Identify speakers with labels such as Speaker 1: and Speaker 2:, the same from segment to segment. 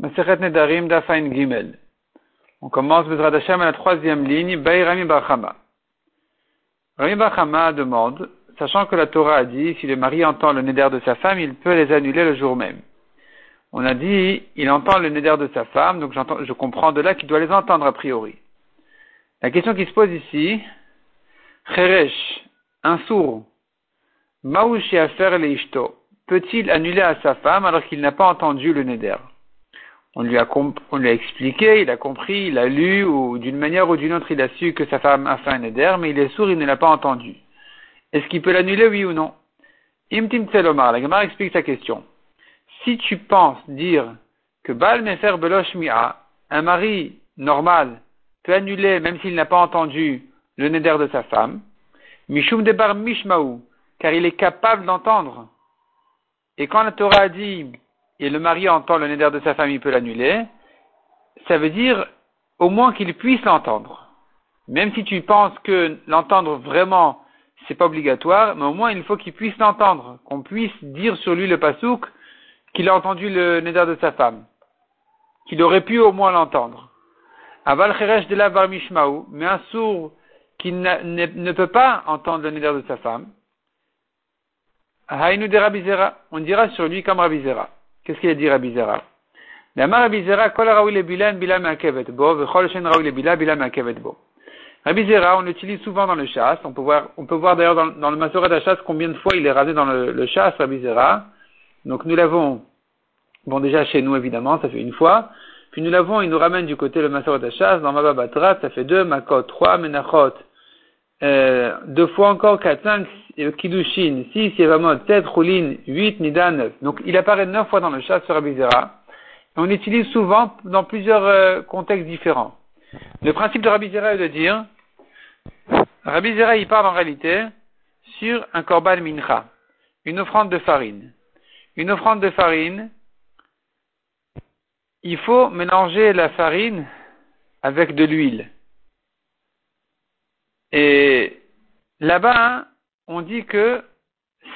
Speaker 1: Nedarim Dafain Gimel. On commence Bezrat Hashem à la troisième ligne, Bayrami Bachama. Rami Bachama demande, sachant que la Torah a dit, si le mari entend le neder de sa femme, il peut les annuler le jour même. On a dit, il entend le neder de sa femme, donc je comprends de là qu'il doit les entendre a priori. La question qui se pose ici, Cheresh, un sourd, Maouchi Afer Leishto, peut-il annuler à sa femme alors qu'il n'a pas entendu le neder? On lui, a expliqué, il a compris, il a lu, ou d'une manière ou d'une autre, il a su que sa femme a fait un neder, mais il est sourd, il ne l'a pas entendu. Est-ce qu'il peut l'annuler, oui ou non? Imtim Tselomar, la Gemara explique sa question. Si tu penses dire que Bal Mefer Belosh un mari normal, peut annuler même s'il n'a pas entendu le neder de sa femme, Mishum Debar Mishmaou, car il est capable d'entendre. Et quand la Torah a dit et le mari entend le neder de sa femme, il peut l'annuler, ça veut dire au moins qu'il puisse l'entendre. Même si tu penses que l'entendre vraiment, c'est pas obligatoire, mais au moins il faut qu'il puisse l'entendre, qu'on puisse dire sur lui le pasouk qu'il a entendu le neder de sa femme, qu'il aurait pu au moins l'entendre. Aval cheresh de la mishmaou, mais un sourd qui ne, peut pas entendre le neder de sa femme, de on dira sur lui comme Rabizera. Qu'est-ce qu'il a dit Rabbi Zera Rabbi Zera, on l'utilise souvent dans le chasse. On peut voir, on peut voir d'ailleurs dans, le Masoret de chasse combien de fois il est rasé dans le, chasse, Rabbi Zera. Donc nous l'avons, bon déjà chez nous évidemment, ça fait une fois. Puis nous l'avons, il nous ramène du côté le Masoret de chasse, dans Mababatrat, ça fait deux, Makot, trois, Menachot, euh, deux fois encore, quatre, cinq, Kiddushin, 6, Yevamot, 7, Choulin, 8, Nida, 9. Donc il apparaît 9 fois dans le chat sur Rabizera. Et on l'utilise souvent dans plusieurs euh, contextes différents. Le principe de Rabizera est de dire, Rabizera il parle en réalité sur un korban mincha, une offrande de farine. Une offrande de farine, il faut mélanger la farine avec de l'huile. Et là-bas, on dit que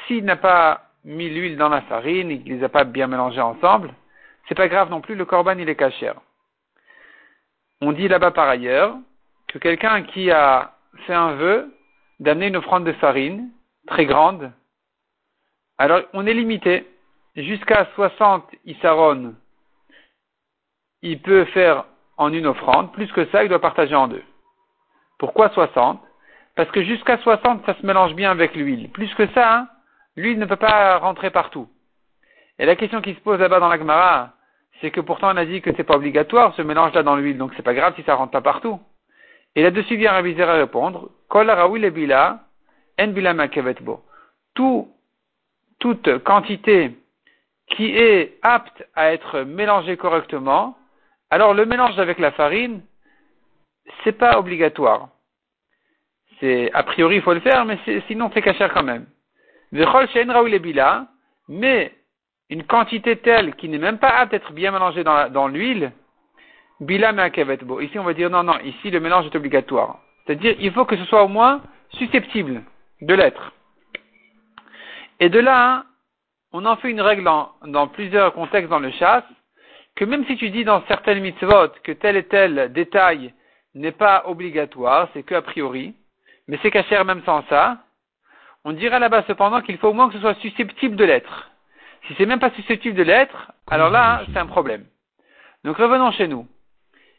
Speaker 1: s'il n'a pas mis l'huile dans la farine, il ne les a pas bien mélangés ensemble, c'est pas grave non plus, le corban il est cachère. On dit là-bas par ailleurs que quelqu'un qui a fait un vœu d'amener une offrande de farine très grande, alors on est limité. Jusqu'à 60 isaron, il peut faire en une offrande. Plus que ça, il doit partager en deux. Pourquoi 60 parce que jusqu'à 60, ça se mélange bien avec l'huile. Plus que ça, hein, l'huile ne peut pas rentrer partout. Et la question qui se pose là-bas dans la Gemara, c'est que pourtant on a dit que c'est pas obligatoire ce mélange-là dans l'huile, donc c'est pas grave si ça rentre pas partout. Et là-dessus vient Rabbi à répondre, Tout, toute quantité qui est apte à être mélangée correctement, alors le mélange avec la farine, c'est pas obligatoire c'est a priori il faut le faire, mais sinon c'est cacher quand même. Mais une quantité telle qui n'est même pas apte d'être bien mélangée dans, l'huile, bila Ici on va dire non, non, ici le mélange est obligatoire. C'est-à-dire il faut que ce soit au moins susceptible de l'être. Et de là, on en fait une règle dans, plusieurs contextes dans le chasse, que même si tu dis dans certaines mitzvot que tel et tel détail n'est pas obligatoire, c'est que a priori, mais c'est caché même sans ça, on dira là-bas cependant qu'il faut au moins que ce soit susceptible de l'être. Si c'est même pas susceptible de l'être, alors là, c'est un problème. Donc revenons chez nous.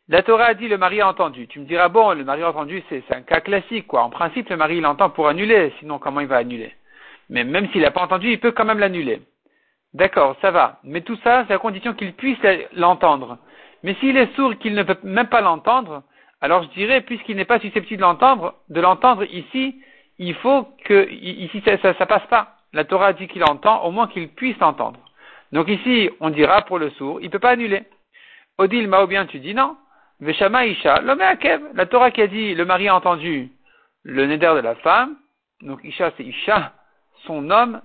Speaker 1: La Torah a dit le mari a entendu. Tu me diras, bon, le mari a entendu, c'est un cas classique, quoi. En principe, le mari, il entend pour annuler, sinon comment il va annuler? Mais même s'il n'a pas entendu, il peut quand même l'annuler. D'accord, ça va. Mais tout ça, c'est à condition qu'il puisse l'entendre. Mais s'il est sourd qu'il ne peut même pas l'entendre, alors je dirais, puisqu'il n'est pas susceptible de l'entendre, ici, il faut que, ici ça, ça, passe pas. La Torah dit qu'il entend, au moins qu'il puisse entendre. Donc ici, on dira pour le sourd, il ne peut pas annuler. Odile bien tu dis non. Veshama Isha, l'homme. La Torah qui a dit, le mari a entendu le neder de la femme. Donc Isha, c'est Isha, son homme.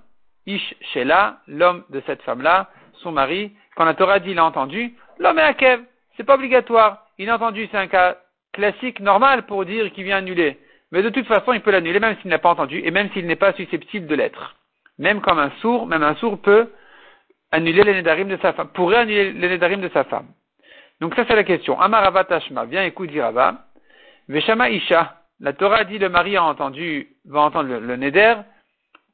Speaker 1: Ish Shela, l'homme de cette femme-là, son mari. Quand la Torah dit, il a entendu, l'homme est Akev. C'est pas obligatoire. Il a entendu, c'est un cas classique, normal pour dire qu'il vient annuler. Mais de toute façon, il peut l'annuler même s'il n'a pas entendu et même s'il n'est pas susceptible de l'être. Même comme un sourd, même un sourd peut annuler les Nedarim de sa femme, pourrait annuler les Nedarim de sa femme. Donc ça c'est la question. Amaravat Tashma, viens écoute Dirava. Veshama Isha, la Torah dit le mari a entendu, va entendre le, le Neder,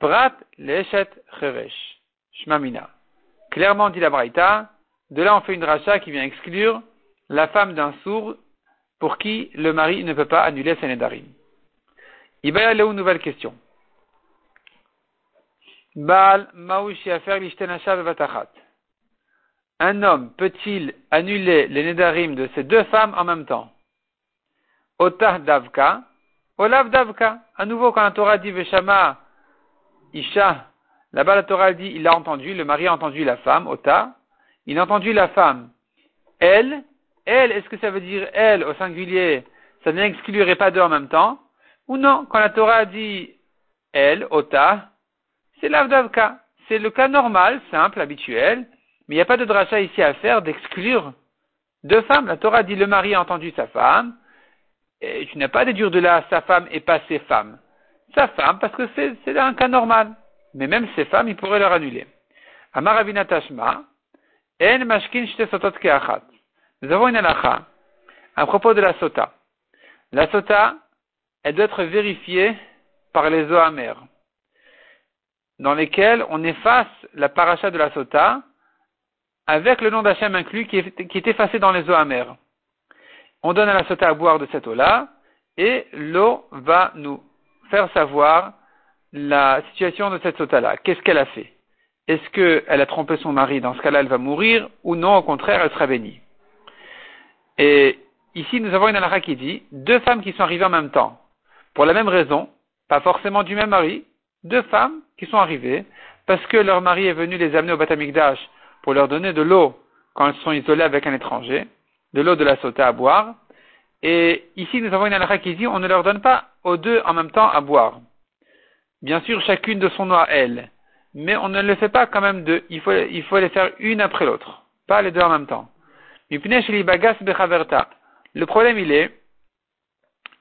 Speaker 1: Prat Leshet Cheresh, Shmamina. Clairement dit la Braïta, de là on fait une rachat qui vient exclure la femme d'un sourd pour qui le mari ne peut pas annuler ses Nedarim. Aller une nouvelle question. Baal Un homme peut-il annuler les Nedarim de ces deux femmes en même temps? Otah Davka, Olav Davka. À nouveau, quand la Torah dit Veshama Isha, là-bas la Torah dit il a entendu, le mari a entendu la femme, Ota, il a entendu la femme. Elle, elle, est-ce que ça veut dire elle au singulier Ça n'exclurait pas deux en même temps? Ou non, quand la Torah dit elle, Ota, c'est l'avdavka. C'est le cas normal, simple, habituel, mais il n'y a pas de dracha ici à faire d'exclure deux femmes. La Torah dit le mari a entendu sa femme, et tu n'as pas à déduire de là sa femme et pas ses femmes. Sa femme, parce que c'est un cas normal. Mais même ses femmes, il pourrait leur annuler. Amaravina Tashma, En Mashkin Keachat. Nous avons une halakha à propos de la sota. La sota, elle doit être vérifiée par les eaux amères dans lesquels on efface la paracha de la sota avec le nom d'Hachem inclus qui est, qui est, effacé dans les eaux amères. On donne à la sota à boire de cette eau-là et l'eau va nous faire savoir la situation de cette sota-là. Qu'est-ce qu'elle a fait? Est-ce qu'elle a trompé son mari? Dans ce cas-là, elle va mourir ou non, au contraire, elle sera bénie. Et ici, nous avons une halakha qui dit deux femmes qui sont arrivées en même temps, pour la même raison, pas forcément du même mari, deux femmes qui sont arrivées parce que leur mari est venu les amener au Batamikdash pour leur donner de l'eau quand elles sont isolées avec un étranger, de l'eau de la sota à boire. Et ici, nous avons une halakha qui dit on ne leur donne pas aux deux en même temps à boire. Bien sûr, chacune de son nom à elle. Mais on ne le fait pas quand même deux. Il faut, il faut les faire une après l'autre. Pas les deux en même temps. Le problème, il est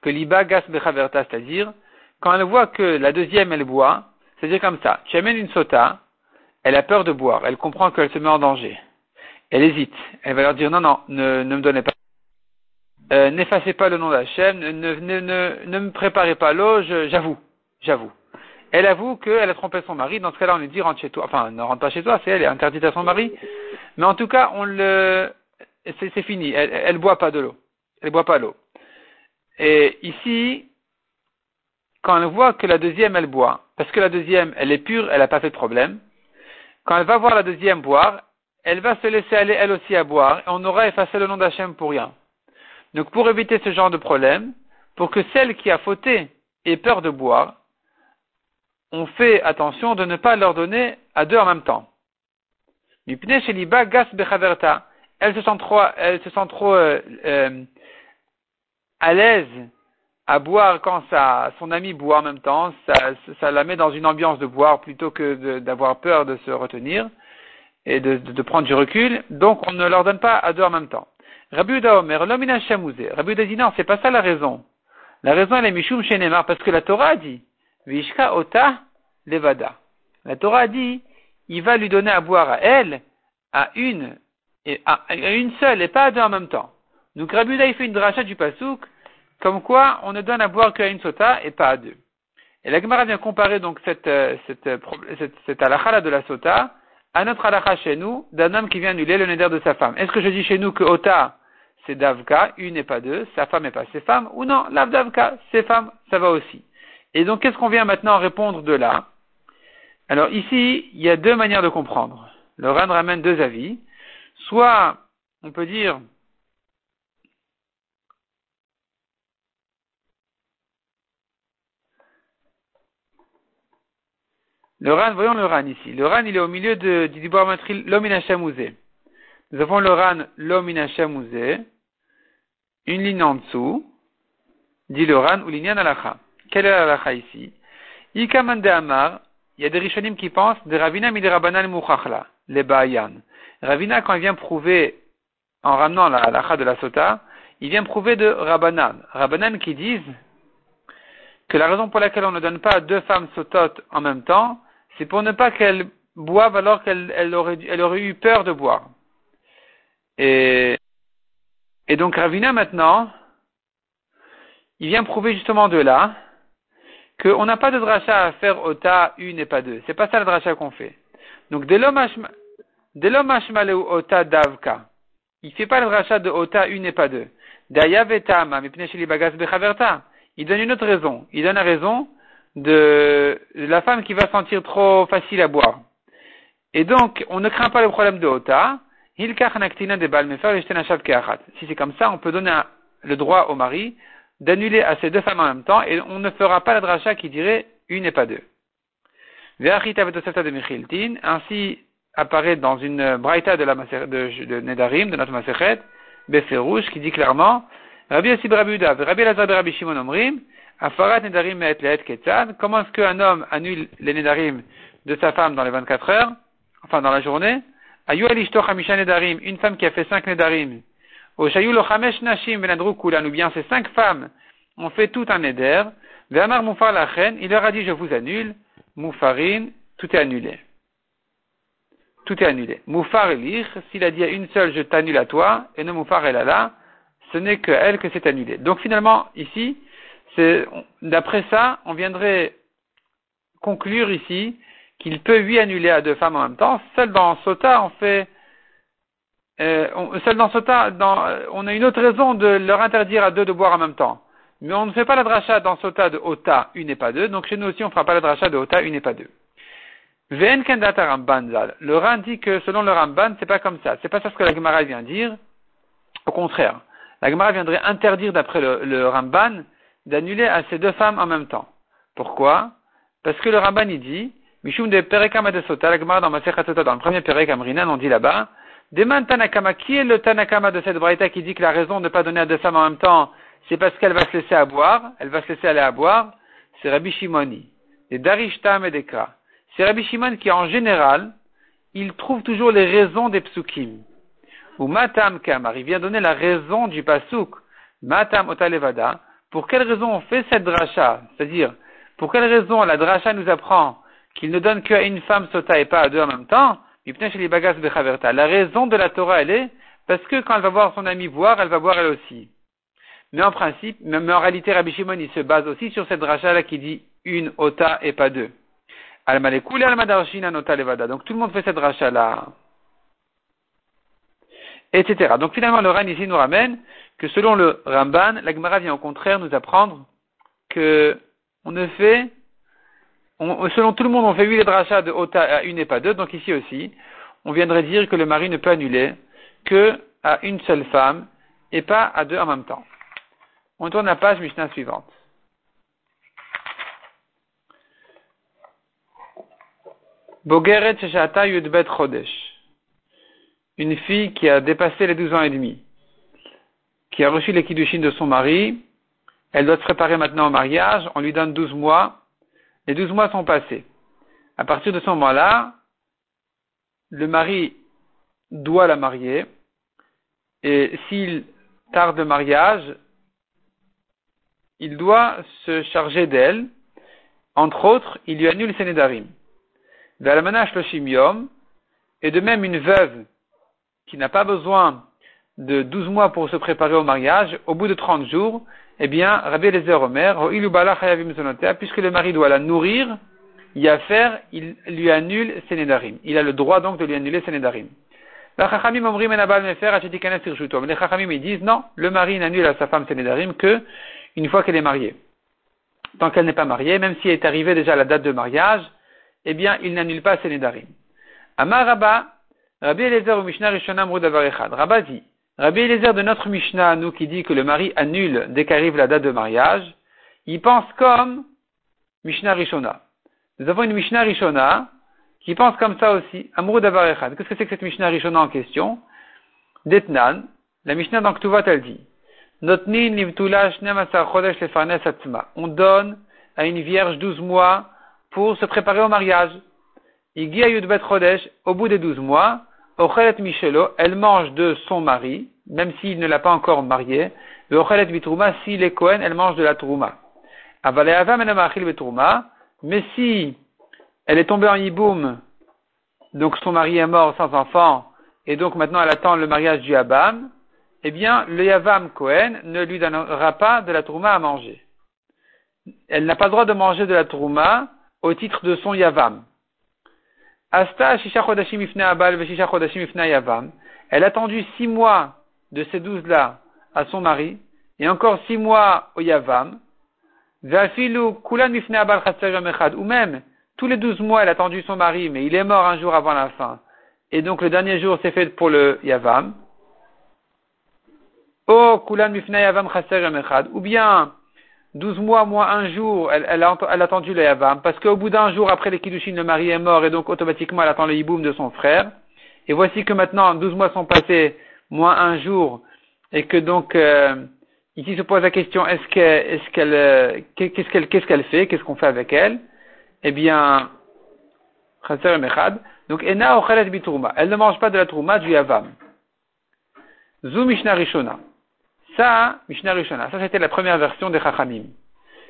Speaker 1: que l'ibagas bechaverta, c'est-à-dire, quand elle voit que la deuxième, elle boit, c'est-à-dire comme ça, tu amènes une sota, elle a peur de boire, elle comprend qu'elle se met en danger. Elle hésite. Elle va leur dire non, non, ne, me donnez pas. Euh, N'effacez pas le nom d'Hachem, ne, ne, ne, ne, me préparez pas l'eau, j'avoue, j'avoue. Elle avoue qu'elle a trompé son mari, dans ce cas-là on lui dit rentre chez toi, enfin ne rentre pas chez toi, c'est elle, elle est interdite à son mari, mais en tout cas on le, c'est fini, elle, elle boit pas de l'eau, elle boit pas l'eau. Et ici, quand elle voit que la deuxième, elle boit, parce que la deuxième, elle est pure, elle n'a pas fait de problème, quand elle va voir la deuxième boire, elle va se laisser aller elle aussi à boire, et on aura effacé le nom d'Hachem pour rien. Donc pour éviter ce genre de problème, pour que celle qui a fauté ait peur de boire, on fait attention de ne pas leur donner à deux en même temps. Elle se sent trop euh, euh, à l'aise à boire quand ça, son ami boit en même temps, ça, la met dans une ambiance de boire plutôt que d'avoir peur de se retenir et de, prendre du recul. Donc on ne leur donne pas à deux en même temps. Rabbi Omer, l'homme. Rabbi dit non, c'est pas ça la raison. La raison elle est Mishum Shenemar parce que la Torah dit Vishka Ota Levada. La Torah dit il va lui donner à boire à elle, à une, et à, une seule et pas à deux en même temps. Donc Rabbi il fait une dracha du pasouk comme quoi on ne donne à boire qu'à une sota et pas à deux. Et la Gemara vient comparer donc cette, euh, cette, euh, cette, cette halakha de la sota à notre halakha chez nous d'un homme qui vient annuler le neder de sa femme. Est-ce que je dis chez nous que ota c'est davka, une et pas deux, sa femme et pas ses femmes, ou non, lav davka, ses femmes, ça va aussi. Et donc qu'est-ce qu'on vient maintenant répondre de là? Alors ici, il y a deux manières de comprendre. Le ramène deux avis. Soit on peut dire Le ran, voyons le ran ici. Le ran, il est au milieu de, du Diboir Matril, l'Omina Nous avons le ran, l'Omina une ligne en dessous, dit le ran ou l'inyan alacha. Quelle est l'alacha ici? Ikamande Amar, il y a des rishonim qui pensent de Ravina Midrabanan Mouchachla, les Bayan. Ravina, quand il vient prouver, en ramenant la halakha de la sota, il vient prouver de Rabanan. Rabanan qui disent que la raison pour laquelle on ne donne pas deux femmes sotot en même temps, c'est pour ne pas qu'elles boive alors qu'elle elle aurait, elle aurait eu peur de boire. Et, et donc Ravina maintenant, il vient prouver justement de là qu'on n'a pas de dracha à faire au ta une et pas deux. C'est pas ça le dracha qu'on fait. Donc de l'homme ou ota davka. Il fait pas le rachat de ota une et pas deux. Il donne une autre raison. Il donne la raison de la femme qui va sentir trop facile à boire. Et donc, on ne craint pas le problème de ota. Si c'est comme ça, on peut donner le droit au mari d'annuler à ces deux femmes en même temps et on ne fera pas la dracha qui dirait une et pas deux. Ainsi apparaît dans une braïta de la de, de Nedarim, de notre Masechet, Beferouche, qui dit clairement, Rabbi Yossi Rabbi Rabbi Lazar Rabbi Shimon Omrim, Afarat Nedarim et Leet Ketzad, comment est-ce qu'un homme annule les Nedarim de sa femme dans les 24 heures, enfin dans la journée, Ayu Alishto Hamisha Nedarim, une femme qui a fait cinq Nedarim, au Shayu Lo Chamesh Nashim Benadru Kulan, ou bien ces cinq femmes ont fait tout un Neder, Ve'amar Mufar Lachen, il leur a dit je vous annule, Moufarin, tout est annulé. Tout est annulé. Moufar elir, s'il a dit à une seule je t'annule à toi, et ne Moufar là, ce n'est que elle que c'est annulé. Donc finalement, ici, d'après ça, on viendrait conclure ici qu'il peut lui annuler à deux femmes en même temps. Seul dans Sota, on fait, euh, seul dans Sota, dans, on a une autre raison de leur interdire à deux de boire en même temps. Mais on ne fait pas la dracha dans Sota de Ota, une et pas deux. Donc chez nous aussi, on ne fera pas la dracha de Ota, une et pas deux. Le Ran dit que selon le Ramban, c'est pas comme ça. C'est pas ça ce que la Gemara vient dire. Au contraire. La Gemara viendrait interdire d'après le, le, Ramban d'annuler à ces deux femmes en même temps. Pourquoi? Parce que le Ramban il dit, Mishum de Perekam Sota, la Gemara dans Masechatota, dans le premier Perekam Rinan, on dit là-bas, Deman Tanakama, qui est le Tanakama de cette Braïta qui dit que la raison de ne pas donner à deux femmes en même temps, c'est parce qu'elle va se laisser à boire, elle va se laisser aller à boire, c'est Rabbi Shimoni, et Darishtam et Dekra. C'est Rabbi Shimon qui, en général, il trouve toujours les raisons des psukim. Ou Matam Kamar, il vient donner la raison du pasuk. Matam Otalevada. Pour quelle raison on fait cette dracha? C'est-à-dire, pour quelle raison la dracha nous apprend qu'il ne donne qu'à une femme sota et pas à deux en même temps? La raison de la Torah, elle est parce que quand elle va voir son ami boire, elle va boire elle aussi. Mais en principe, mais en réalité, Rabbi Shimon, il se base aussi sur cette dracha-là qui dit une ota et pas deux. Donc tout le monde fait cette rachat-là. Etc. Donc finalement, le Ran ici nous ramène que selon le Ramban, la Gemara vient au contraire nous apprendre que on ne fait, selon tout le monde, on fait huit rachats de Ota à une et pas deux. Donc ici aussi, on viendrait dire que le mari ne peut annuler que à une seule femme et pas à deux en même temps. On tourne la page Mishnah suivante. Bogeret Sheshata Yudbet Chodesh. Une fille qui a dépassé les 12 ans et demi, qui a reçu les de son mari, elle doit se préparer maintenant au mariage, on lui donne 12 mois, les 12 mois sont passés. À partir de ce moment-là, le mari doit la marier, et s'il tarde le mariage, il doit se charger d'elle, entre autres, il lui annule ses nédarim. Et de même une veuve qui n'a pas besoin de 12 mois pour se préparer au mariage, au bout de 30 jours, eh bien, Rabbi Eliezer Omer, puisque le mari doit la nourrir, y a il lui annule ses. Il a le droit donc de lui annuler ses nédarim. Les Chachamim disent non, le mari n'annule à sa femme ses nédarim que une fois qu'elle est mariée. Tant qu'elle n'est pas mariée, même si elle est arrivée déjà à la date de mariage, eh bien, il n'annule pas ses nedarim. Amar Rabba, Rabbi Eliezer ou Mishnah Rishona Echad. Rabba dit, Rabbi Eliezer de notre Mishnah, nous qui dit que le mari annule dès qu'arrive la date de mariage, il pense comme Mishnah Rishona. Nous avons une Mishnah Rishona qui pense comme ça aussi, Amrou Echad. Qu'est-ce que c'est que cette Mishnah Rishona en question? Detnan, la Mishnah dans Ktuvat, elle dit, On donne à une vierge douze mois pour se préparer au mariage. Au bout des douze mois, Ochelet Michelo, elle mange de son mari, même s'il ne l'a pas encore mariée, et Ochelet Bitrouma, s'il est Cohen, elle mange de la Trouma. mais si elle est tombée en Yiboum donc son mari est mort sans enfant, et donc maintenant elle attend le mariage du Yavam, eh bien, le Yavam Cohen ne lui donnera pas de la Trouma à manger. Elle n'a pas le droit de manger de la Trouma au titre de son Yavam. Asta Shisha Chodashim Ifna Abal Ifna Yavam. Elle a attendu six mois de ces douze-là à son mari, et encore six mois au Yavam. Kulan Ifna Abal Ou même, tous les douze mois, elle a attendu son mari, mais il est mort un jour avant la fin. Et donc le dernier jour, c'est fait pour le Yavam. Oh, Kulan Mifna Yavam Ou bien, 12 mois moins un jour, elle, elle, a, attendu le Yavam, parce qu'au bout d'un jour après les Kiddushin, le mari est mort, et donc automatiquement elle attend le Yiboum de son frère. Et voici que maintenant, 12 mois sont passés, moins un jour, et que donc, euh, ici se pose la question, est-ce qu'elle, est-ce qu'elle, euh, qu'est-ce qu'elle, qu'est-ce qu'elle fait, qu'est-ce qu'on fait avec elle? Eh bien, donc, Ena. Elle ne mange pas de la Trouma du Yavam. Zu Mishnah Rishona. Ça, Mishnah Rishona, ça c'était la première version des Chachamim.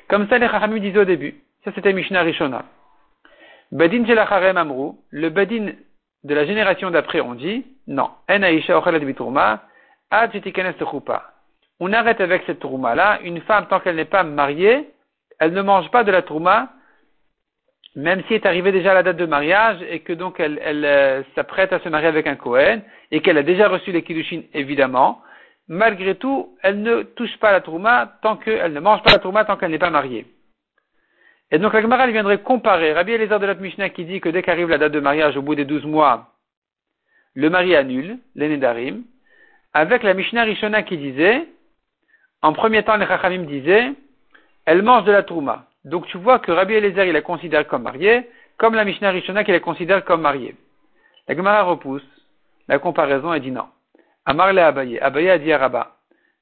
Speaker 1: Comme ça, les Chachamim disaient au début. Ça c'était Mishnah Rishona. Badin Jelacharem Amrou, le Badin de la génération d'après, on dit, non, En Aisha Biturma, Ad On arrête avec cette trouma là, une femme tant qu'elle n'est pas mariée, elle ne mange pas de la trouma, même si est arrivée déjà la date de mariage et que donc elle, elle euh, s'apprête à se marier avec un Kohen et qu'elle a déjà reçu les Kiddushin évidemment, malgré tout, elle ne touche pas la Trouma tant qu'elle ne mange pas la Trouma tant qu'elle n'est pas mariée. Et donc la Gemara elle viendrait comparer Rabbi Eliezer de la Mishnah qui dit que dès qu'arrive la date de mariage au bout des douze mois, le mari annule, l'aîné avec la Mishnah Rishona qui disait, en premier temps les Chachamim disaient, elle mange de la Trouma. Donc tu vois que Rabbi Eliezer il la considère comme mariée, comme la Mishnah Rishona qui la considère comme mariée. La Gemara repousse la comparaison et dit non. Amar le Abaye. Abaye a dit à Rabba.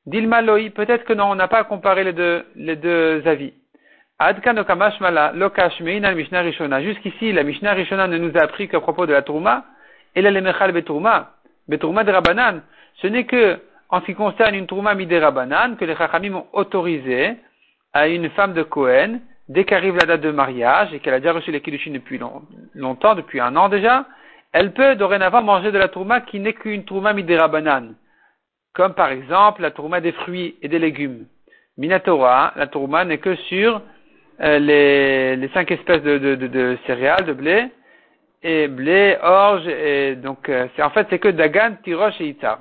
Speaker 1: Dilma loi, peut-être que non, on n'a pas comparé les deux, les deux avis. Jusqu'ici, la Mishnah Rishona ne nous a appris qu'à propos de la Tourma, et la lemechal beturma, beturma de Rabanan. Ce n'est que, en ce qui concerne une Tourma mide Rabanan, que les Chachamim ont autorisé à une femme de Cohen, dès qu'arrive la date de mariage, et qu'elle a déjà reçu les Kiddushin depuis longtemps, depuis un an déjà, elle peut dorénavant manger de la tourma qui n'est qu'une tourma midérabanan, comme par exemple la tourma des fruits et des légumes. Minatora, la tourma n'est que sur euh, les, cinq espèces de, céréales, de blé, et blé, orge, et donc euh, en fait c'est que dagan, tiroche et itar.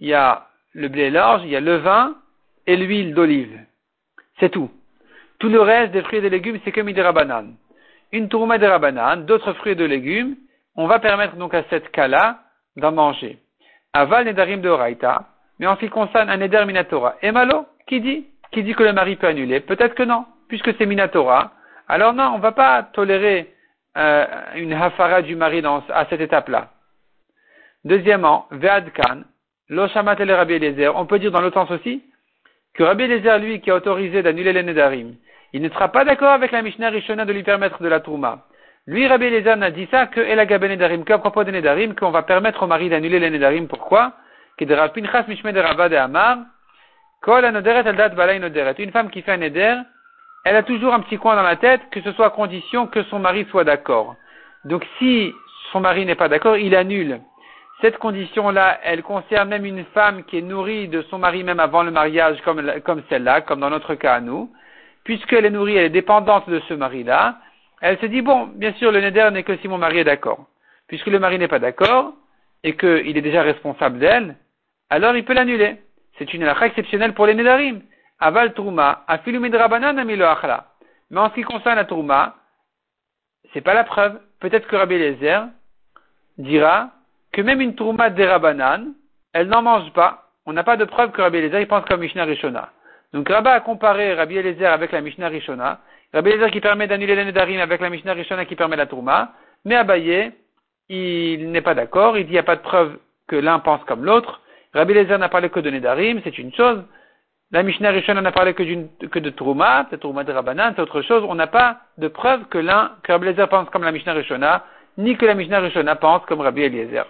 Speaker 1: Il y a le blé et l'orge, il y a le vin et l'huile d'olive. C'est tout. Tout le reste des fruits et des légumes, c'est que midérabanan. Une tourma de d'autres fruits et de légumes, on va permettre donc à cette cas-là d'en manger. Aval nedarim de Oraita, mais en ce qui concerne un neder minatora, et malo, qui dit Qui dit que le mari peut annuler? Peut-être que non, puisque c'est minatora. Alors non, on ne va pas tolérer euh, une hafara du mari à cette étape-là. Deuxièmement, ve'adkan, lo shamat Rabbi Eliezer, on peut dire dans l'autre sens aussi, que Rabbi Eliezer, lui, qui a autorisé d'annuler les nedarim, il ne sera pas d'accord avec la Mishnah Rishona de lui permettre de la touma. Lui, Rabbi Eliezer n'a dit ça que Elagabe Nedarim, qu'à propos des Nedarim, qu'on va permettre au mari d'annuler les Nedarim. Pourquoi? Une femme qui fait un Neder, elle a toujours un petit coin dans la tête, que ce soit à condition que son mari soit d'accord. Donc si son mari n'est pas d'accord, il annule. Cette condition-là, elle concerne même une femme qui est nourrie de son mari même avant le mariage, comme, comme celle-là, comme dans notre cas à nous. Puisqu'elle est nourrie, elle est dépendante de ce mari-là, elle se dit, bon, bien sûr, le neder n'est que si mon mari est d'accord. Puisque le mari n'est pas d'accord, et qu'il est déjà responsable d'elle, alors il peut l'annuler. C'est une halakha exceptionnelle pour les nedarim. Aval achla. Mais en ce qui concerne la trouma, c'est pas la preuve. Peut-être que Rabbi Eliezer dira que même une trouma derabanan, elle n'en mange pas. On n'a pas de preuve que Rabbi Eliezer pense comme Mishnah Rishona. Donc Rabba a comparé Rabbi Eliezer avec la Mishnah Rishona, Rabbi Eliezer qui permet d'annuler les Nedarim avec la Mishnah Rishona qui permet la Tourma, mais Abaye, il n'est pas d'accord, il dit qu'il n'y a pas de preuve que l'un pense comme l'autre. Rabbi Eliezer n'a parlé que de Nedarim, c'est une chose. La Mishnah Rishona n'a parlé que, que de Trouma, de Trouma de Rabbanan, c'est autre chose. On n'a pas de preuve que l'un, que Rabbi Eliezer pense comme la Mishnah Rishona, ni que la Mishnah Rishona pense comme Rabbi Eliezer.